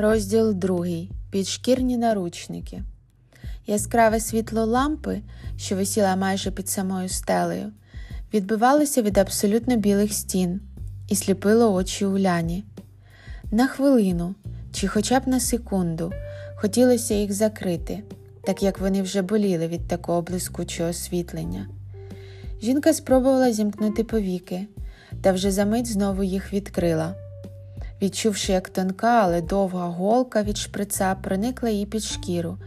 Розділ другий. Підшкірні наручники. Яскраве світло лампи, що висіла майже під самою стелею, відбивалося від абсолютно білих стін і сліпило очі Уляні. На хвилину, чи хоча б на секунду, хотілося їх закрити, так як вони вже боліли від такого блискучого освітлення. Жінка спробувала зімкнути повіки, та вже за мить знову їх відкрила. Відчувши, як тонка, але довга голка від шприца проникла їй під шкіру,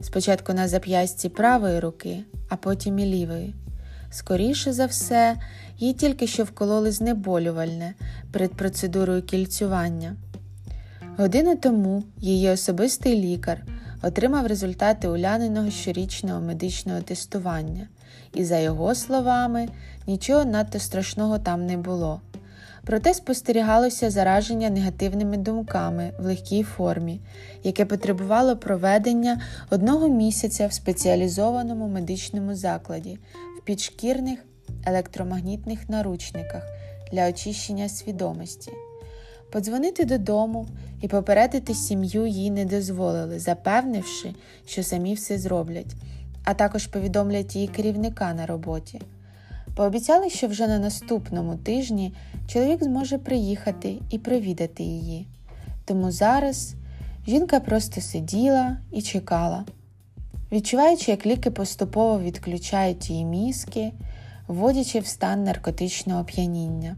спочатку на зап'ясті правої руки, а потім і лівої. Скоріше за все, їй тільки що вкололи знеболювальне перед процедурою кільцювання. Годину тому її особистий лікар отримав результати уляниного щорічного медичного тестування, і, за його словами, нічого надто страшного там не було. Проте спостерігалося зараження негативними думками в легкій формі, яке потребувало проведення одного місяця в спеціалізованому медичному закладі в підшкірних електромагнітних наручниках для очищення свідомості. Подзвонити додому і попередити сім'ю їй не дозволили, запевнивши, що самі все зроблять, а також повідомлять її керівника на роботі. Пообіцяли, що вже на наступному тижні чоловік зможе приїхати і провідати її. Тому зараз жінка просто сиділа і чекала, відчуваючи, як ліки поступово відключають її мізки, вводячи в стан наркотичного п'яніння.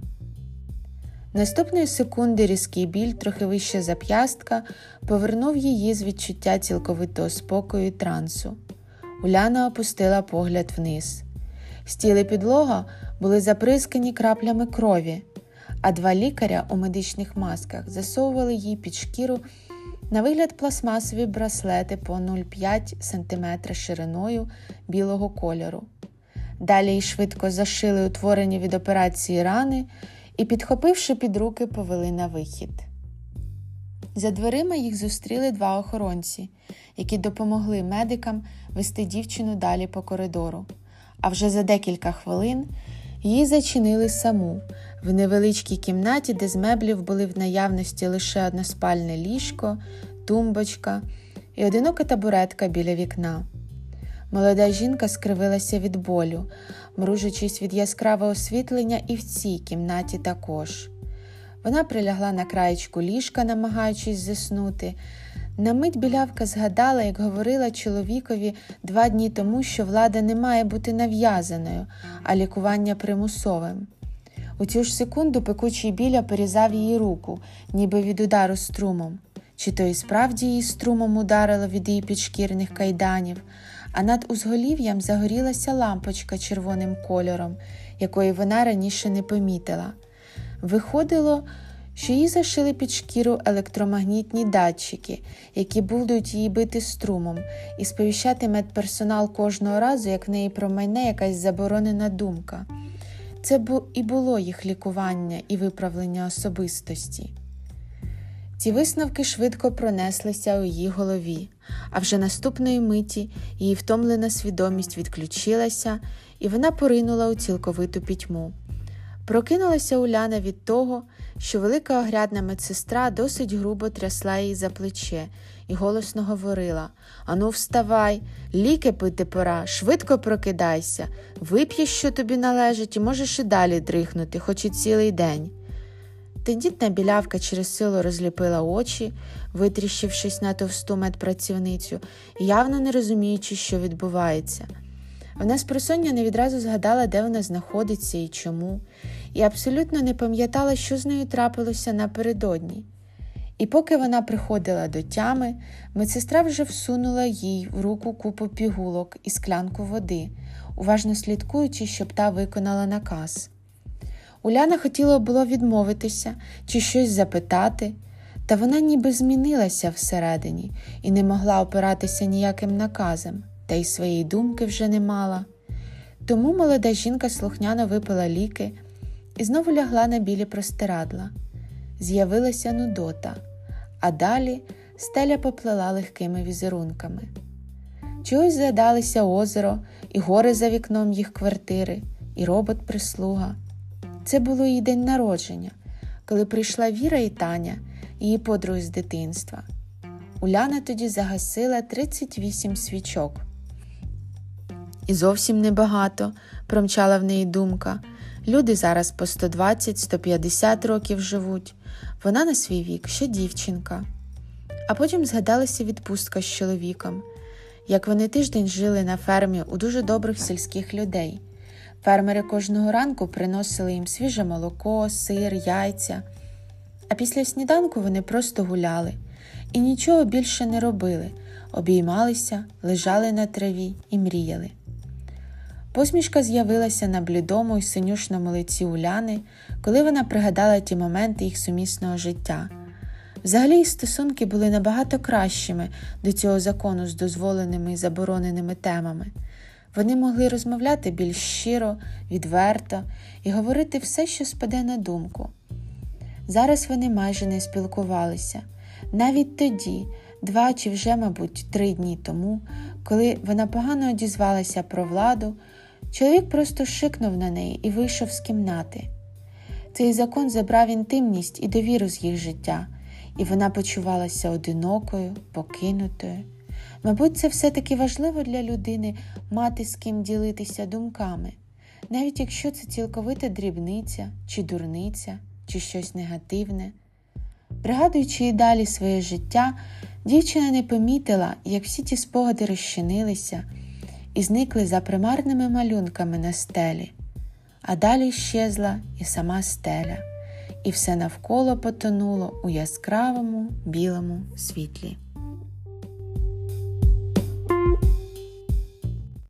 Наступної секунди різкий біль, трохи вище зап'ястка, повернув її з відчуття цілковитого спокою і трансу. Уляна опустила погляд вниз. Стіли підлога були заприскані краплями крові, а два лікаря у медичних масках засовували їй під шкіру на вигляд пластмасові браслети по 0,5 см шириною білого кольору. Далі й швидко зашили утворені від операції рани і, підхопивши під руки, повели на вихід. За дверима їх зустріли два охоронці, які допомогли медикам вести дівчину далі по коридору. А вже за декілька хвилин її зачинили саму в невеличкій кімнаті, де з меблів були в наявності лише односпальне ліжко, тумбочка і одинока табуретка біля вікна. Молода жінка скривилася від болю, мружачись від яскравого освітлення і в цій кімнаті також. Вона прилягла на краєчку ліжка, намагаючись заснути. На мить білявка згадала, як говорила чоловікові два дні тому, що влада не має бути нав'язаною, а лікування примусовим. У цю ж секунду пекучий біля порізав її руку, ніби від удару струмом. Чи то і справді її струмом ударило від її підшкірних кайданів, а над узголів'ям загорілася лампочка червоним кольором, якої вона раніше не помітила. Виходило, що їй зашили під шкіру електромагнітні датчики, які будуть її бити струмом, і сповіщати медперсонал кожного разу, як в неї промайне якась заборонена думка. Це б і було їх лікування і виправлення особистості. Ці висновки швидко пронеслися у її голові, а вже наступної миті її втомлена свідомість відключилася, і вона поринула у цілковиту пітьму. Прокинулася Уляна від того, що велика огрядна медсестра досить грубо трясла її за плече і голосно говорила Ану, вставай, ліки пити пора, швидко прокидайся, вип'єш, що тобі належить, і можеш і далі дрихнути, хоч і цілий день. Тендітна білявка через силу розліпила очі, витріщившись на товсту медпрацівницю, явно не розуміючи, що відбувається. Вона з просоння не відразу згадала, де вона знаходиться і чому, і абсолютно не пам'ятала, що з нею трапилося напередодні. І поки вона приходила до тями, медсестра вже всунула їй в руку купу пігулок і склянку води, уважно слідкуючи, щоб та виконала наказ. Уляна хотіла було відмовитися чи щось запитати, та вона ніби змінилася всередині і не могла опиратися ніяким наказом, та й своєї думки вже не мала. Тому молода жінка слухняно випила ліки і знову лягла на білі простирадла. З'явилася Нудота, а далі стеля поплила легкими візерунками. Чогось згадалися озеро, і гори за вікном їх квартири, і робот-прислуга. Це було її день народження, коли прийшла Віра і Таня, її подруги з дитинства, Уляна тоді загасила 38 свічок. І зовсім небагато, промчала в неї думка. Люди зараз по 120-150 років живуть. Вона на свій вік ще дівчинка. А потім згадалася відпустка з чоловіком, як вони тиждень жили на фермі у дуже добрих сільських людей. Фермери кожного ранку приносили їм свіже молоко, сир, яйця, а після сніданку вони просто гуляли і нічого більше не робили, обіймалися, лежали на траві і мріяли. Посмішка з'явилася на блідому й синюшному лиці Уляни, коли вона пригадала ті моменти їх сумісного життя. Взагалі їх стосунки були набагато кращими до цього закону з дозволеними і забороненими темами. Вони могли розмовляти більш щиро, відверто і говорити все, що спаде на думку. Зараз вони майже не спілкувалися. Навіть тоді, два чи вже, мабуть, три дні тому, коли вона погано одізвалася про владу, чоловік просто шикнув на неї і вийшов з кімнати. Цей закон забрав інтимність і довіру з їх життя, і вона почувалася одинокою, покинутою. Мабуть, це все-таки важливо для людини мати з ким ділитися думками, навіть якщо це цілковита дрібниця, чи дурниця, чи щось негативне. Пригадуючи і далі своє життя, дівчина не помітила, як всі ті спогади розчинилися і зникли за примарними малюнками на стелі, а далі щезла і сама стеля, і все навколо потонуло у яскравому білому світлі.